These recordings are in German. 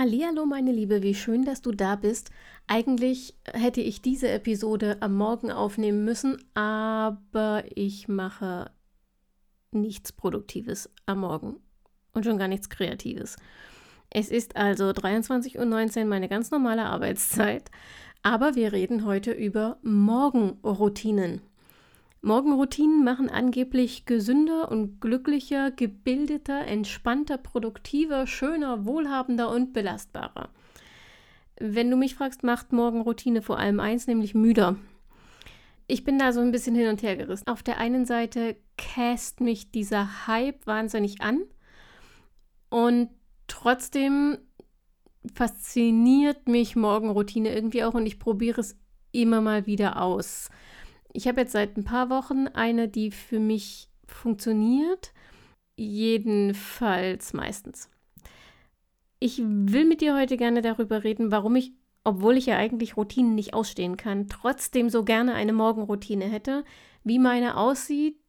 Hallo meine Liebe, wie schön, dass du da bist. Eigentlich hätte ich diese Episode am Morgen aufnehmen müssen, aber ich mache nichts Produktives am Morgen und schon gar nichts Kreatives. Es ist also 23.19 Uhr meine ganz normale Arbeitszeit, aber wir reden heute über Morgenroutinen. Morgenroutinen machen angeblich gesünder und glücklicher, gebildeter, entspannter, produktiver, schöner, wohlhabender und belastbarer. Wenn du mich fragst, macht Morgenroutine vor allem eins, nämlich müder. Ich bin da so ein bisschen hin und her gerissen. Auf der einen Seite cast mich dieser Hype wahnsinnig an und trotzdem fasziniert mich Morgenroutine irgendwie auch und ich probiere es immer mal wieder aus. Ich habe jetzt seit ein paar Wochen eine, die für mich funktioniert. Jedenfalls meistens. Ich will mit dir heute gerne darüber reden, warum ich, obwohl ich ja eigentlich Routinen nicht ausstehen kann, trotzdem so gerne eine Morgenroutine hätte, wie meine aussieht,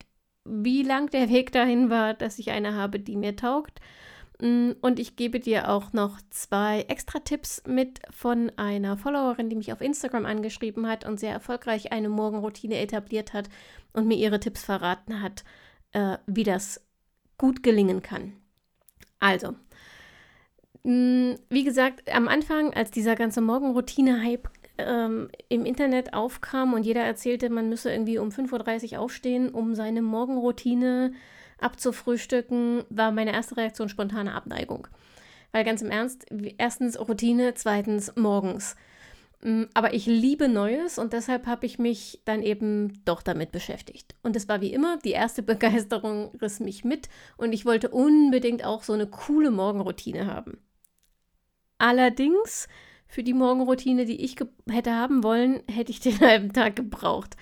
wie lang der Weg dahin war, dass ich eine habe, die mir taugt und ich gebe dir auch noch zwei extra Tipps mit von einer Followerin, die mich auf Instagram angeschrieben hat und sehr erfolgreich eine Morgenroutine etabliert hat und mir ihre Tipps verraten hat, äh, wie das gut gelingen kann. Also, mh, mm, wie gesagt, am Anfang, als dieser ganze Morgenroutine-Hype ähm, im Internet aufkam und jeder erzählte, man müsse irgendwie um 5.30 Uhr aufstehen, um seine Morgenroutine zu abzufrühstücken, war meine erste Reaktion spontane Abneigung. Weil ganz im Ernst, erstens Routine, zweitens morgens. Mm, aber ich liebe Neues und deshalb habe ich mich dann eben doch damit beschäftigt. Und es war wie immer, die erste Begeisterung riss mich mit und ich wollte unbedingt auch so eine coole Morgenroutine haben. Allerdings, für die Morgenroutine, die ich hätte haben wollen, hätte ich den halben Tag gebraucht.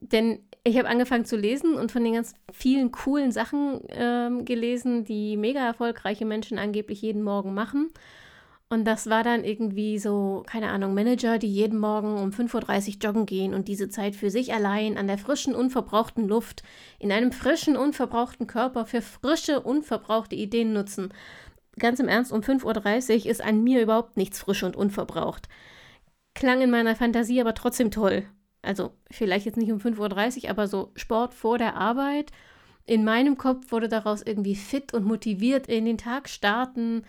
Denn ich habe angefangen zu lesen und von den ganz vielen coolen Sachen ähm, gelesen, die mega erfolgreiche Menschen angeblich jeden Morgen machen. Und das war dann irgendwie so, keine Ahnung, Manager, die jeden Morgen um 5.30 Uhr joggen gehen und diese Zeit für sich allein an der frischen, unverbrauchten Luft, in einem frischen, unverbrauchten Körper für frische, unverbrauchte Ideen nutzen. Ganz im Ernst, um 5.30 Uhr ist an mir überhaupt nichts frisch und unverbraucht. Klang in meiner Fantasie aber trotzdem toll also vielleicht jetzt nicht um 5.30 Uhr, aber so Sport vor der Arbeit. In meinem Kopf wurde daraus irgendwie fit und motiviert in den Tag starten,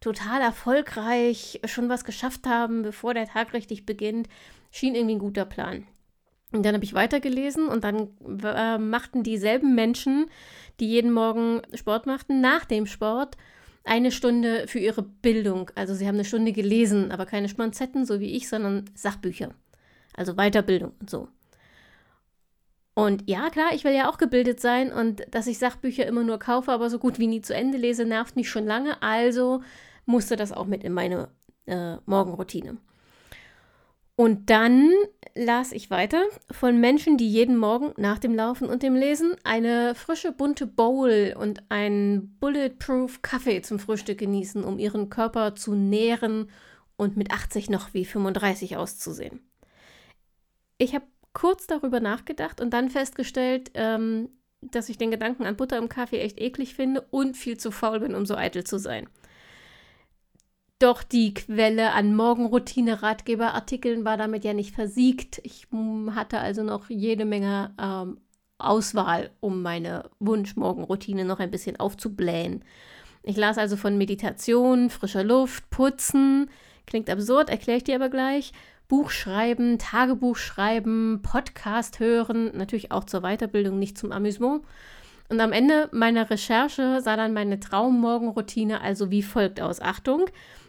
total erfolgreich, schon was geschafft haben, bevor der Tag richtig beginnt. Schien irgendwie ein guter Plan. Und dann habe ich weitergelesen und dann äh, machten dieselben Menschen, die jeden Morgen Sport machten, nach dem Sport eine Stunde für ihre Bildung. Also sie haben eine Stunde gelesen, aber keine Sponsetten, so wie ich, sondern Sachbücher also Weiterbildung und so. Und ja, klar, ich will ja auch gebildet sein und dass ich Sachbücher immer nur kaufe, aber so gut wie nie zu Ende lese, nervt mich schon lange. Also musste das auch mit in meine äh, Morgenroutine. Und dann las ich weiter von Menschen, die jeden Morgen nach dem Laufen und dem Lesen eine frische bunte Bowl und einen Bulletproof Kaffee zum Frühstück genießen, um ihren Körper zu nähren und mit 80 noch wie 35 auszusehen ich habe kurz darüber nachgedacht und dann festgestellt, ähm, dass ich den Gedanken an Butter im Kaffee echt eklig finde und viel zu faul bin, um so eitel zu sein. Doch die Quelle an Morgenroutine-Ratgeberartikeln war damit ja nicht versiegt. Ich hatte also noch jede Menge ähm, Auswahl, um meine Wunsch-Morgenroutine noch ein bisschen aufzublähen. Ich las also von Meditation, frischer Luft, Putzen. Klingt absurd, erkläre ich dir aber gleich. Buch schreiben, Tagebuch schreiben, Podcast hören, natürlich auch zur Weiterbildung, nicht zum Amüsement. Und am Ende meiner Recherche sah dann meine Traummorgenroutine also wie folgt aus. Achtung,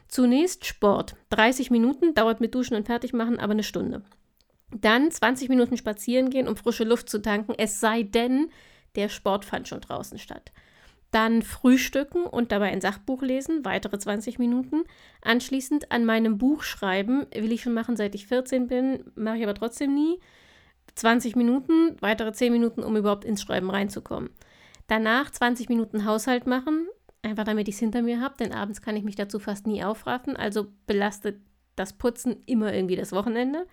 zunächst Sport. 30 Minuten, dauert mit Duschen und Fertigmachen aber eine Stunde. Dann 20 Minuten spazieren gehen, um frische Luft zu tanken, es sei denn, der Sport fand schon draußen statt. Dann frühstücken und dabei ein Sachbuch lesen, weitere 20 Minuten. Anschließend an meinem Buch schreiben, will ich schon machen, seit ich 14 bin, mache ich aber trotzdem nie. 20 Minuten, weitere 10 Minuten, um überhaupt ins Schreiben reinzukommen. Danach 20 Minuten Haushalt machen, einfach damit ich es hinter mir habe, denn abends kann ich mich dazu fast nie aufraffen, also belastet das Putzen immer irgendwie das Wochenende.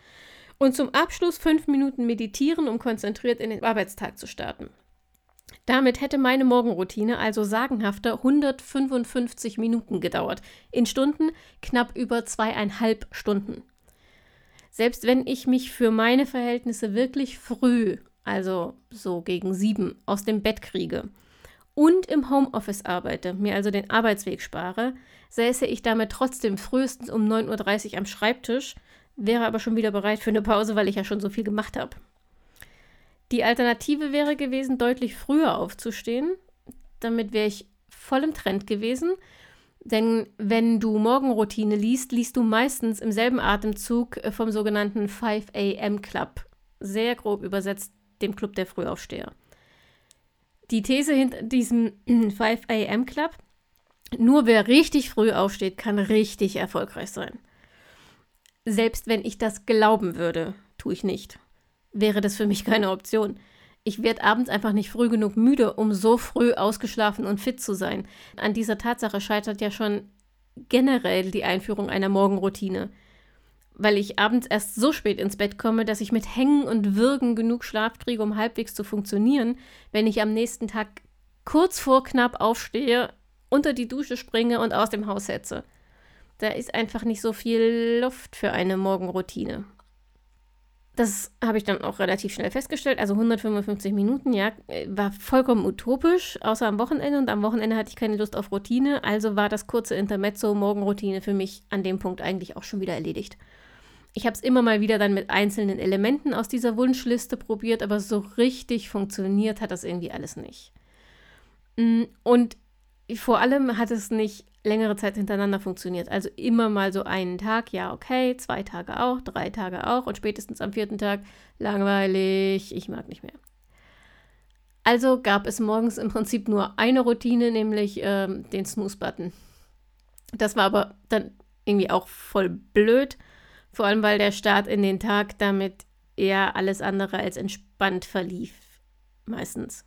Und zum Abschluss 5 Minuten meditieren, um konzentriert in den Arbeitstag zu starten. Damit hätte meine Morgenroutine also sagenhafte 155 Minuten gedauert. In Stunden knapp über zweieinhalb Stunden. Selbst wenn ich mich für meine Verhältnisse wirklich früh, also so gegen sieben, aus dem Bett kriege und im Homeoffice arbeite, mir also den Arbeitsweg spare, säße ich damit trotzdem frühestens um 9.30 Uhr am Schreibtisch, wäre aber schon wieder bereit für eine Pause, weil ich ja schon so viel gemacht habe. Die Alternative wäre gewesen, deutlich früher aufzustehen. Damit wäre ich voll im Trend gewesen. Denn wenn du Morgenroutine liest, liest du meistens im selben Atemzug äh, vom sogenannten 5 AM Club. Sehr grob übersetzt dem Club der Frühaufsteher. Die These hinter diesem 5 AM Club, nur wer richtig früh aufsteht, kann richtig erfolgreich sein. Selbst wenn ich das glauben würde, tue ich nicht wäre das für mich keine Option. Ich werde abends einfach nicht früh genug müde, um so früh ausgeschlafen und fit zu sein. An dieser Tatsache scheitert ja schon generell die Einführung einer Morgenroutine. Weil ich abends erst so spät ins Bett komme, dass ich mit Hängen und Würgen genug Schlaf kriege, um halbwegs zu funktionieren, wenn ich am nächsten Tag kurz vor knapp aufstehe, unter die Dusche springe und aus dem Haus setze. Da ist einfach nicht so viel Luft für eine Morgenroutine. Das habe ich dann auch relativ schnell festgestellt. Also 155 Minuten, ja, war vollkommen utopisch, außer am Wochenende. Und am Wochenende hatte ich keine Lust auf Routine. Also war das kurze Intermezzo Morgenroutine für mich an dem Punkt eigentlich auch schon wieder erledigt. Ich habe es immer mal wieder dann mit einzelnen Elementen aus dieser Wunschliste probiert, aber so richtig funktioniert hat das irgendwie alles nicht. Mm, und vor allem hat es nicht längere Zeit hintereinander funktioniert. Also immer mal so einen Tag, ja, okay, zwei Tage auch, drei Tage auch und spätestens am vierten Tag langweilig, ich mag nicht mehr. Also gab es morgens im Prinzip nur eine Routine, nämlich ähm, den Snooze-Button. Das war aber dann irgendwie auch voll blöd, vor allem weil der Start in den Tag damit eher alles andere als entspannt verlief, meistens.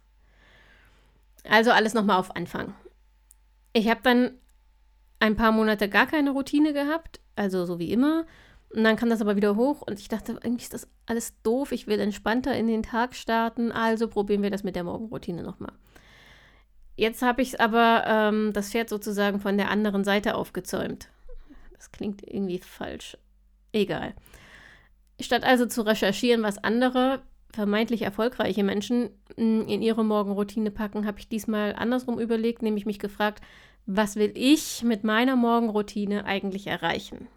Also alles nochmal auf Anfang. Ich habe dann ein paar Monate gar keine Routine gehabt, also so wie immer. Und dann kam das aber wieder hoch und ich dachte, eigentlich ist das alles doof. Ich will entspannter in den Tag starten, also probieren wir das mit der Morgenroutine nochmal. Jetzt habe ich aber ähm, das Pferd sozusagen von der anderen Seite aufgezäumt. Das klingt irgendwie falsch. Egal. Statt also zu recherchieren, was andere vermeintlich erfolgreiche Menschen hm, in ihre Morgenroutine packen, habe ich diesmal andersrum überlegt, nämlich mich gefragt, was will ich mit meiner Morgenroutine eigentlich erreichen?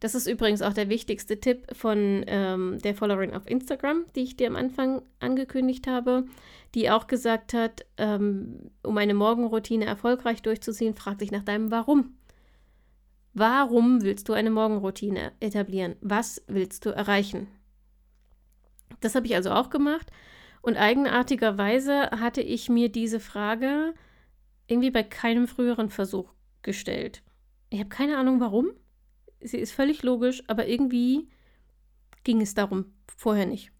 Das ist übrigens auch der wichtigste Tipp von ähm, der Followerin auf Instagram, die ich dir am Anfang angekündigt habe, die auch gesagt hat, ähm, um eine Morgenroutine erfolgreich durchzuziehen, frag dich nach deinem Warum. Warum willst du eine Morgenroutine etablieren? Was willst du erreichen? Das habe ich also auch gemacht und eigenartigerweise hatte ich mir diese Frage irgendwie bei keinem früheren Versuch gestellt. Ich habe keine Ahnung warum. Sie ist völlig logisch, aber irgendwie ging es darum vorher nicht.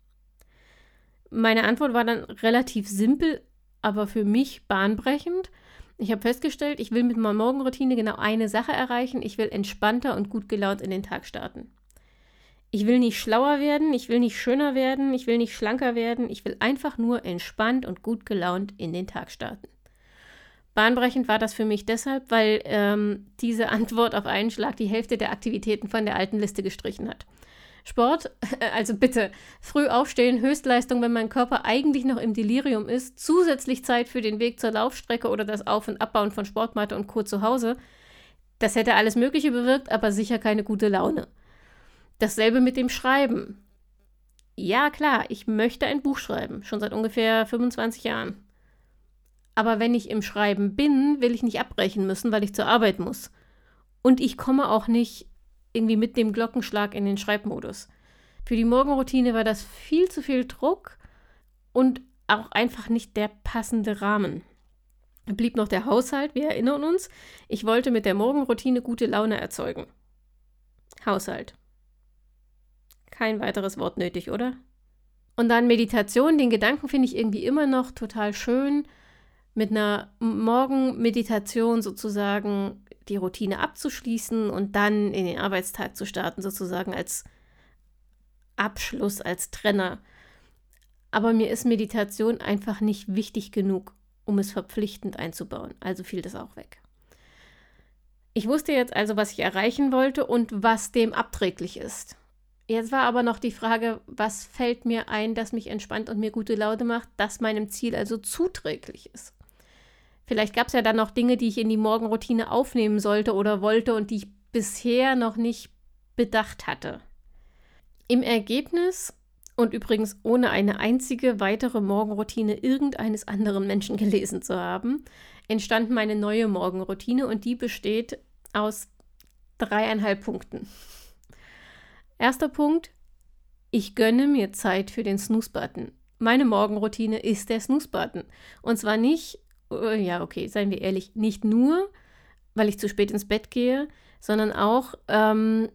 Meine Antwort war dann relativ simpel, aber für mich bahnbrechend. Ich habe festgestellt, ich will mit meiner Morgenroutine genau eine Sache erreichen. Ich will entspannter und gut gelaunt in den Tag starten. Ich will nicht schlauer werden, ich will nicht schöner werden, ich will nicht schlanker werden, ich will einfach nur entspannt und gut gelaunt in den Tag starten. Bahnbrechend war das für mich deshalb, weil ähm, diese Antwort auf einen Schlag die Hälfte der Aktivitäten von der alten Liste gestrichen hat. Sport, also bitte, früh aufstehen, Höchstleistung, wenn mein Körper eigentlich noch im Delirium ist, zusätzlich Zeit für den Weg zur Laufstrecke oder das Auf- und Abbauen von Sportmatte und Co. zu Hause. Das hätte alles Mögliche bewirkt, aber sicher keine gute Laune. Dasselbe mit dem Schreiben. Ja, klar, ich möchte ein Buch schreiben, schon seit ungefähr 25 Jahren. Aber wenn ich im Schreiben bin, will ich nicht abbrechen müssen, weil ich zur Arbeit muss. Und ich komme auch nicht irgendwie mit dem Glockenschlag in den Schreibmodus. Für die Morgenroutine war das viel zu viel Druck und auch einfach nicht der passende Rahmen. blieb noch der Haushalt, wir erinnern uns. Ich wollte mit der Morgenroutine gute Laune erzeugen. Haushalt. Kein weiteres Wort nötig, oder? Und dann Meditation, den Gedanken finde ich irgendwie immer noch total schön, mit einer Morgenmeditation sozusagen die Routine abzuschließen und dann in den Arbeitstag zu starten, sozusagen als Abschluss, als Trenner. Aber mir ist Meditation einfach nicht wichtig genug, um es verpflichtend einzubauen. Also fiel das auch weg. Ich wusste jetzt also, was ich erreichen wollte und was dem abträglich ist. Jetzt war aber noch die Frage, was fällt mir ein, das mich entspannt und mir gute Laune macht, das meinem Ziel also zuträglich ist. Vielleicht gab es ja dann noch Dinge, die ich in die Morgenroutine aufnehmen sollte oder wollte und die ich bisher noch nicht bedacht hatte. Im Ergebnis und übrigens ohne eine einzige weitere Morgenroutine irgendeines anderen Menschen gelesen zu haben, entstand meine neue Morgenroutine und die besteht aus dreieinhalb Punkten. Erster Punkt, ich gönne mir Zeit für den Snooze-Button. Meine Morgenroutine ist der Snooze-Button. Und zwar nicht, ja, okay, seien wir ehrlich, nicht nur, weil ich zu spät ins Bett gehe, sondern auch, ähm,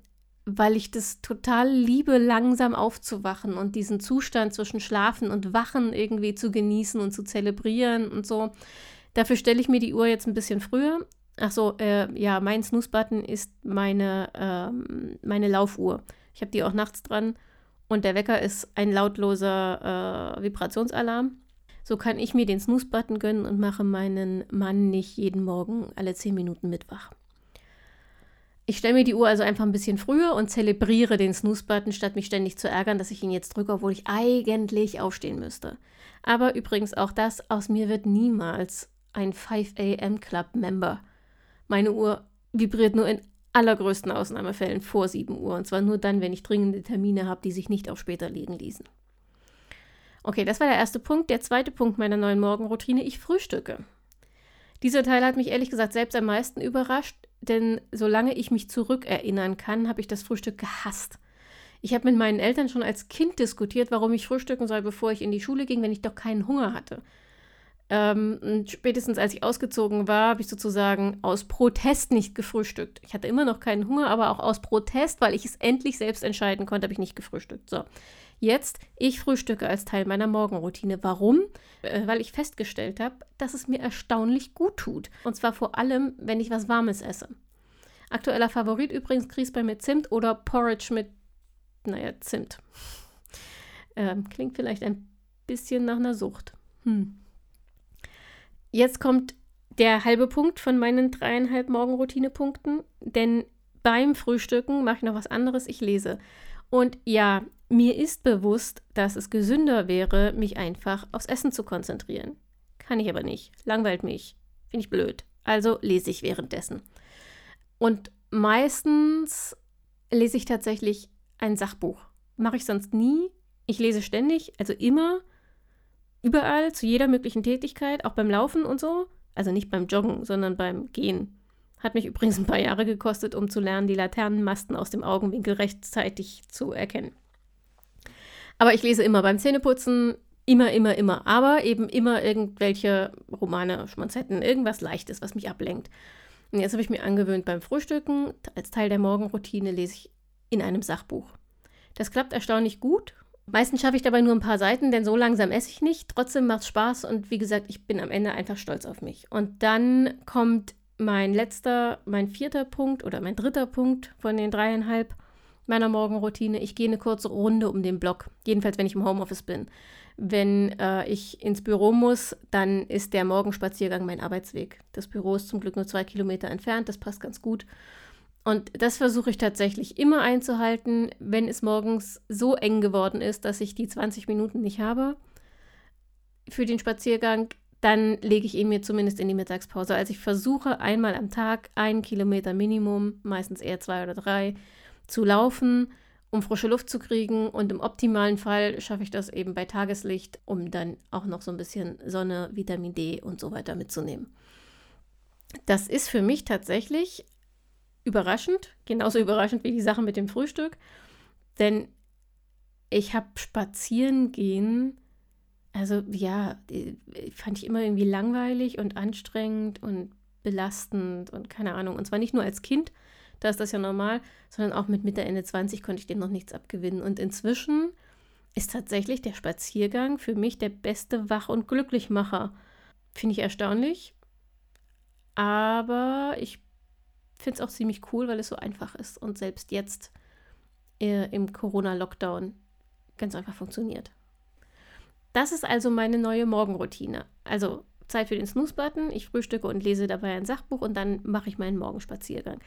weil ich das total liebe, langsam aufzuwachen und diesen Zustand zwischen Schlafen und Wachen irgendwie zu genießen und zu zelebrieren und so. Dafür stelle ich mir die Uhr jetzt ein bisschen früher. Ach so, äh, ja, mein Snooze-Button ist meine, ähm, meine Laufuhr. Ich habe die auch nachts dran und der Wecker ist ein lautloser äh, Vibrationsalarm. So kann ich mir den Snooze-Button gönnen und mache meinen Mann nicht jeden Morgen alle 10 Minuten mitwach. Ich stelle mir die Uhr also einfach ein bisschen früher und zelebriere den Snooze-Button, statt mich ständig zu ärgern, dass ich ihn jetzt drücke, obwohl ich eigentlich aufstehen müsste. Aber übrigens auch das, aus mir wird niemals ein 5 a.m. Club-Member. Meine Uhr vibriert nur in allergrößten Ausnahmefällen vor 7 Uhr. Und zwar nur dann, wenn ich dringende Termine habe, die sich nicht auf später legen ließen. Okay, das war der erste Punkt. Der zweite Punkt meiner neuen Morgenroutine, ich frühstücke. Dieser Teil hat mich ehrlich gesagt selbst am meisten überrascht, denn solange ich mich zurückerinnern kann, habe ich das Frühstück gehasst. Ich habe mit meinen Eltern schon als Kind diskutiert, warum ich frühstücken soll, bevor ich in die Schule ging, wenn ich doch keinen Hunger hatte. Ähm, spätestens als ich ausgezogen war, habe ich sozusagen aus Protest nicht gefrühstückt. Ich hatte immer noch keinen Hunger, aber auch aus Protest, weil ich es endlich selbst entscheiden konnte, habe ich nicht gefrühstückt. So, jetzt, ich frühstücke als Teil meiner Morgenroutine. Warum? Äh, weil ich festgestellt habe, dass es mir erstaunlich gut tut. Und zwar vor allem, wenn ich was Warmes esse. Aktueller Favorit übrigens Grießbein mit Zimt oder Porridge mit, naja, Zimt. Ähm, klingt vielleicht ein bisschen nach einer Sucht. Hm. Jetzt kommt der halbe Punkt von meinen dreieinhalb Morgenroutine-Punkten, denn beim Frühstücken mache ich noch was anderes, ich lese. Und ja, mir ist bewusst, dass es gesünder wäre, mich einfach aufs Essen zu konzentrieren. Kann ich aber nicht, langweilt mich, finde ich blöd. Also lese ich währenddessen. Und meistens lese ich tatsächlich ein Sachbuch. Mache ich sonst nie. Ich lese ständig, also immer überall, zu jeder möglichen Tätigkeit, auch beim Laufen und so. Also nicht beim Joggen, sondern beim Gehen. Hat mich übrigens ein paar Jahre gekostet, um zu lernen, die Laternenmasten aus dem Augenwinkel rechtzeitig zu erkennen. Aber ich lese immer beim Zähneputzen, immer, immer, immer. Aber eben immer irgendwelche Romane, Schmonzetten, irgendwas Leichtes, was mich ablenkt. Und jetzt habe ich mir angewöhnt, beim Frühstücken, als Teil der Morgenroutine, lese ich in einem Sachbuch. Das klappt erstaunlich gut Meistens schaffe ich dabei nur ein paar Seiten, denn so langsam esse ich nicht. Trotzdem macht es Spaß und wie gesagt, ich bin am Ende einfach stolz auf mich. Und dann kommt mein letzter, mein vierter Punkt oder mein dritter Punkt von den dreieinhalb meiner Morgenroutine. Ich gehe eine kurze Runde um den Block. Jedenfalls, wenn ich im Homeoffice bin. Wenn äh, ich ins Büro muss, dann ist der Morgenspaziergang mein Arbeitsweg. Das Büro ist zum Glück nur zwei Kilometer entfernt, das passt ganz gut. Und das versuche ich tatsächlich immer einzuhalten, wenn es morgens so eng geworden ist, dass ich die 20 Minuten nicht habe für den Spaziergang, dann lege ich ihn mir zumindest in die Mittagspause. Also ich versuche einmal am Tag einen Kilometer Minimum, meistens eher zwei oder drei, zu laufen, um frische Luft zu kriegen. Und im optimalen Fall schaffe ich das eben bei Tageslicht, um dann auch noch so ein bisschen Sonne, Vitamin D und so weiter mitzunehmen. Das ist für mich tatsächlich überraschend, genauso überraschend wie die Sache mit dem Frühstück. Denn ich habe spazieren gehen, Also ja, fand ich immer irgendwie langweilig und anstrengend und belastend und keine Ahnung. Und zwar nicht nur als Kind, da ist das ja normal, sondern auch mit Mitte, Ende 20 konnte ich dem noch nichts abgewinnen. Und inzwischen ist tatsächlich der Spaziergang für mich der beste Wach- und Glücklichmacher. Finde ich erstaunlich. Aber ich finde es auch ziemlich cool, weil es so einfach ist und selbst jetzt äh, im Corona-Lockdown ganz einfach funktioniert. Das ist also meine neue Morgenroutine. Also Zeit für den Snooze-Button, ich frühstücke und lese dabei ein Sachbuch und dann mache ich meinen Morgenspaziergang.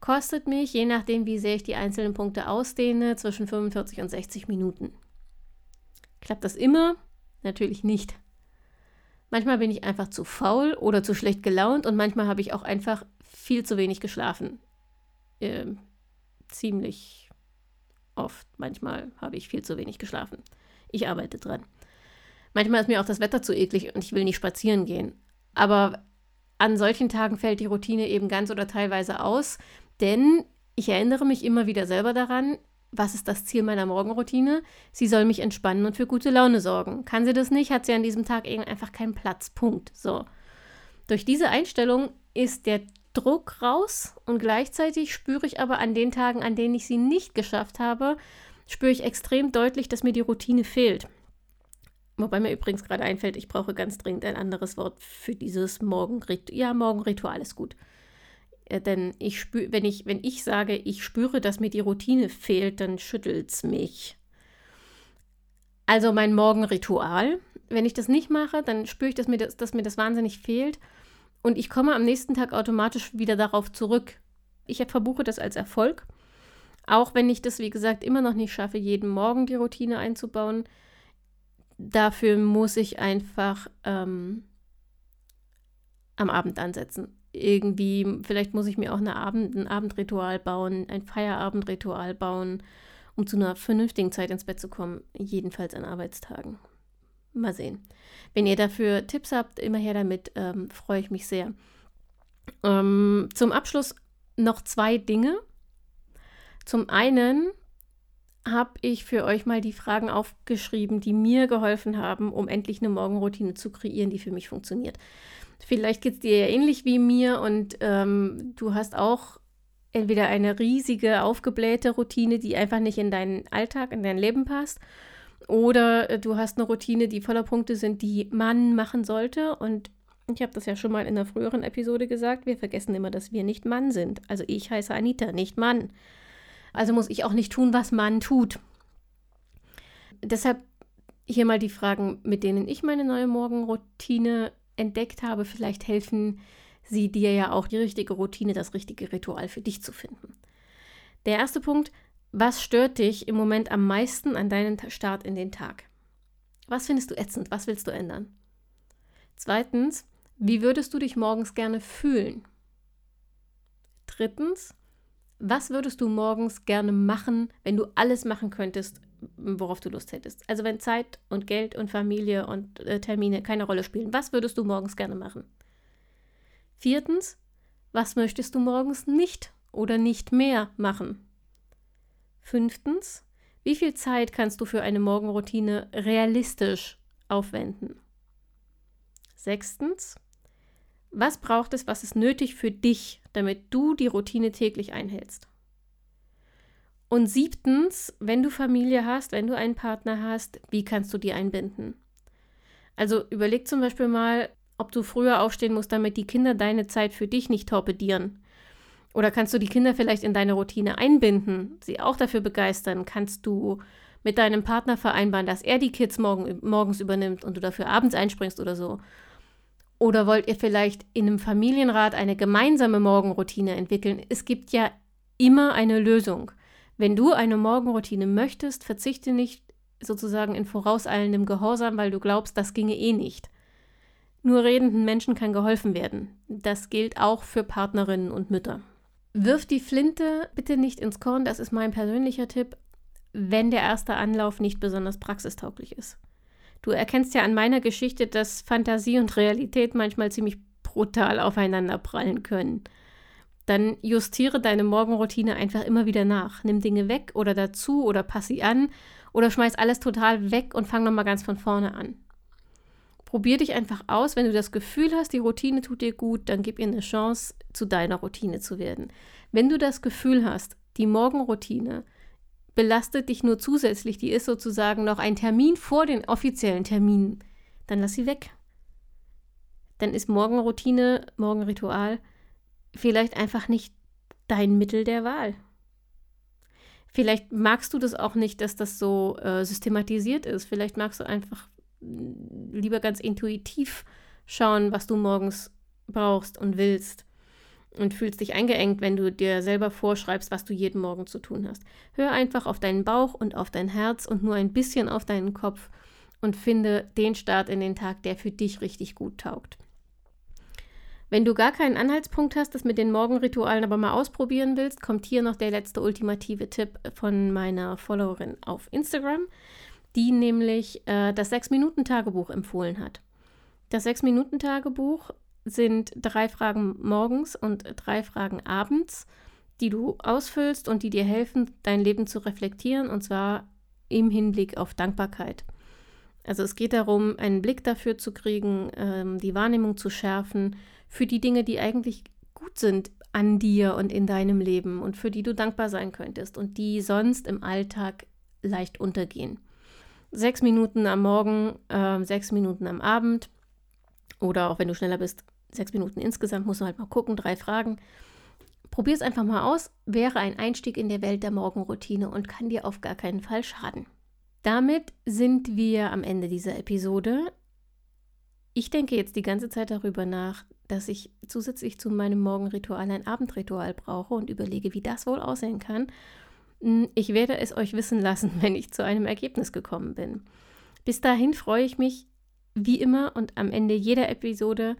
Kostet mich, je nachdem, wie sehr ich die einzelnen Punkte ausdehne, zwischen 45 und 60 Minuten. Klappt das immer? Natürlich nicht. Manchmal bin ich einfach zu faul oder zu schlecht gelaunt und manchmal habe ich auch einfach viel zu wenig geschlafen. Ähm, ziemlich oft. Manchmal habe ich viel zu wenig geschlafen. Ich arbeite dran. Manchmal ist mir auch das Wetter zu eklig und ich will nicht spazieren gehen. Aber an solchen Tagen fällt die Routine eben ganz oder teilweise aus, denn ich erinnere mich immer wieder selber daran, was ist das Ziel meiner Morgenroutine? Sie soll mich entspannen und für gute Laune sorgen. Kann sie das nicht, hat sie an diesem Tag einfach keinen Platz. Punkt. So. Durch diese Einstellung ist der Druck raus und gleichzeitig spüre ich aber an den Tagen, an denen ich sie nicht geschafft habe, spüre ich extrem deutlich, dass mir die Routine fehlt. Wobei mir übrigens gerade einfällt, ich brauche ganz dringend ein anderes Wort für dieses Morgenritual. Ja, Morgenritual ist gut. Äh, denn ich spür, wenn ich, wenn ich sage, ich spüre, dass mir die Routine fehlt, dann schüttelt es mich. Also mein Morgenritual. Wenn ich das nicht mache, dann spüre ich, dass mir das, dass mir das wahnsinnig fehlt. Und ich komme am nächsten Tag automatisch wieder darauf zurück. Ich verbuche das als Erfolg. Auch wenn ich das, wie gesagt, immer noch nicht schaffe, jeden Morgen die Routine einzubauen. Dafür muss ich einfach ähm, am Abend ansetzen irgendwie, vielleicht muss ich mir auch eine Abend, ein Abendritual bauen, ein Feierabendritual bauen, um zu einer vernünftigen Zeit ins Bett zu kommen, jedenfalls an Arbeitstagen. Mal sehen. Wenn ihr dafür Tipps habt, immer her damit, ähm, freue ich mich sehr. Ähm, zum Abschluss noch zwei Dinge. Zum einen habe ich für euch mal die Fragen aufgeschrieben, die mir geholfen haben, um endlich eine Morgenroutine zu kreieren, die für mich funktioniert. Vielleicht geht es dir ja ähnlich wie mir und ähm, du hast auch entweder eine riesige, aufgeblähte Routine, die einfach nicht in deinen Alltag, in dein Leben passt, oder äh, du hast eine Routine, die voller Punkte sind, die man machen sollte. Und ich habe das ja schon mal in einer früheren Episode gesagt, wir vergessen immer, dass wir nicht Mann sind. Also ich heiße Anita, nicht Mann. Also muss ich auch nicht tun, was Mann tut. Deshalb hier mal die Fragen, mit denen ich meine neue Morgenroutine entdeckt habe, vielleicht helfen sie dir ja auch die richtige Routine, das richtige Ritual für dich zu finden. Der erste Punkt, was stört dich im Moment am meisten an deinem Start in den Tag? Was findest du ätzend? Was willst du ändern? Zweitens, wie würdest du dich morgens gerne fühlen? Drittens, was würdest du morgens gerne machen, wenn du alles machen könntest, worauf du Lust hättest. Also wenn Zeit und Geld und Familie und äh, Termine keine Rolle spielen, was würdest du morgens gerne machen? Viertens, was möchtest du morgens nicht oder nicht mehr machen? Fünftens, wie viel Zeit kannst du für eine Morgenroutine realistisch aufwenden? Sechstens, was braucht es, was ist nötig für dich, damit du die Routine täglich einhältst? Und siebtens, wenn du Familie hast, wenn du einen Partner hast, wie kannst du die einbinden? Also überleg zum Beispiel mal, ob du früher aufstehen musst, damit die Kinder deine Zeit für dich nicht torpedieren. Oder kannst du die Kinder vielleicht in deine Routine einbinden, sie auch dafür begeistern? Kannst du mit deinem Partner vereinbaren, dass er die Kids morgen, morgens übernimmt und du dafür abends einspringst oder so? Oder wollt ihr vielleicht in einem Familienrat eine gemeinsame Morgenroutine entwickeln? Es gibt ja immer eine Lösung. Wenn du eine Morgenroutine möchtest, verzichte nicht sozusagen in vorauseilendem Gehorsam, weil du glaubst, das ginge eh nicht. Nur redenden Menschen kann geholfen werden. Das gilt auch für Partnerinnen und Mütter. Wirf die Flinte bitte nicht ins Korn, das ist mein persönlicher Tipp, wenn der erste Anlauf nicht besonders praxistauglich ist. Du erkennst ja an meiner Geschichte, dass Fantasie und Realität manchmal ziemlich brutal aufeinander prallen können dann justiere deine Morgenroutine einfach immer wieder nach. Nimm Dinge weg oder dazu oder pass sie an oder schmeiß alles total weg und fang nochmal ganz von vorne an. Probier dich einfach aus. Wenn du das Gefühl hast, die Routine tut dir gut, dann gib ihr eine Chance, zu deiner Routine zu werden. Wenn du das Gefühl hast, die Morgenroutine belastet dich nur zusätzlich, die ist sozusagen noch ein Termin vor den offiziellen Terminen, dann lass sie weg. Dann ist Morgenroutine, Morgenritual vielleicht einfach nicht dein Mittel der Wahl. Vielleicht magst du das auch nicht, dass das so äh, systematisiert ist. Vielleicht magst du einfach lieber ganz intuitiv schauen, was du morgens brauchst und willst und fühlst dich eingeengt, wenn du dir selber vorschreibst, was du jeden Morgen zu tun hast. Hör einfach auf deinen Bauch und auf dein Herz und nur ein bisschen auf deinen Kopf und finde den Start in den Tag, der für dich richtig gut taugt. Wenn du gar keinen Anhaltspunkt hast, das mit den Morgenritualen aber mal ausprobieren willst, kommt hier noch der letzte ultimative Tipp von meiner Followerin auf Instagram die nämlich äh, das Sechs-Minuten-Tagebuch empfohlen hat. Das Sechs-Minuten-Tagebuch sind drei Fragen morgens und drei Fragen abends, die du ausfüllst und die dir helfen, dein Leben zu reflektieren, und zwar im Hinblick auf Dankbarkeit. Also es geht darum, einen Blick dafür zu kriegen, ähm, die Wahrnehmung zu schärfen für die Dinge, die eigentlich gut sind an dir und in deinem Leben und für die du dankbar sein könntest und die sonst im Alltag leicht untergehen sechs Minuten am Morgen, äh, sechs Minuten am Abend oder auch wenn du schneller bist, sechs Minuten insgesamt, musst du halt mal gucken, drei Fragen. Probier es einfach mal aus, wäre ein Einstieg in der Welt der Morgenroutine und kann dir auf gar keinen Fall schaden. Damit sind wir am Ende dieser Episode. Ich denke jetzt die ganze Zeit darüber nach, dass ich zusätzlich zu meinem Morgenritual ein Abendritual brauche und überlege, wie das wohl aussehen kann. Hm, ich werde es euch wissen lassen, wenn ich zu einem Ergebnis gekommen bin. Bis dahin freue ich mich wie immer und am Ende jeder Episode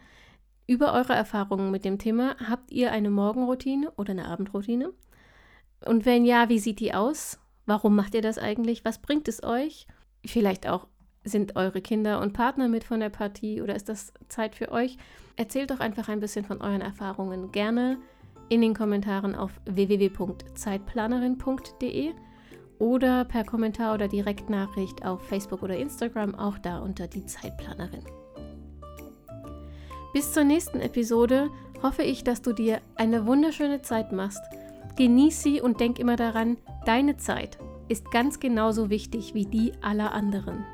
über eure Erfahrungen mit dem Thema. Habt ihr eine Morgenroutine oder eine Abendroutine? Und wenn ja, wie sieht die aus? Warum macht ihr das eigentlich? Was bringt es euch? Vielleicht auch sind eure Kinder und Partner mit von der Partie oder ist das Zeit für euch? Erzählt doch einfach ein bisschen von euren Erfahrungen. Gerne in den Kommentaren auf www.zeitplanerin.de oder per Kommentar oder Direktnachricht auf Facebook oder Instagram, auch da unter die Zeitplanerin. Bis zur nächsten Episode hoffe ich, dass du dir eine wunderschöne Zeit machst. Genieß sie und denk immer daran, deine Zeit ist ganz genauso wichtig wie die aller anderen.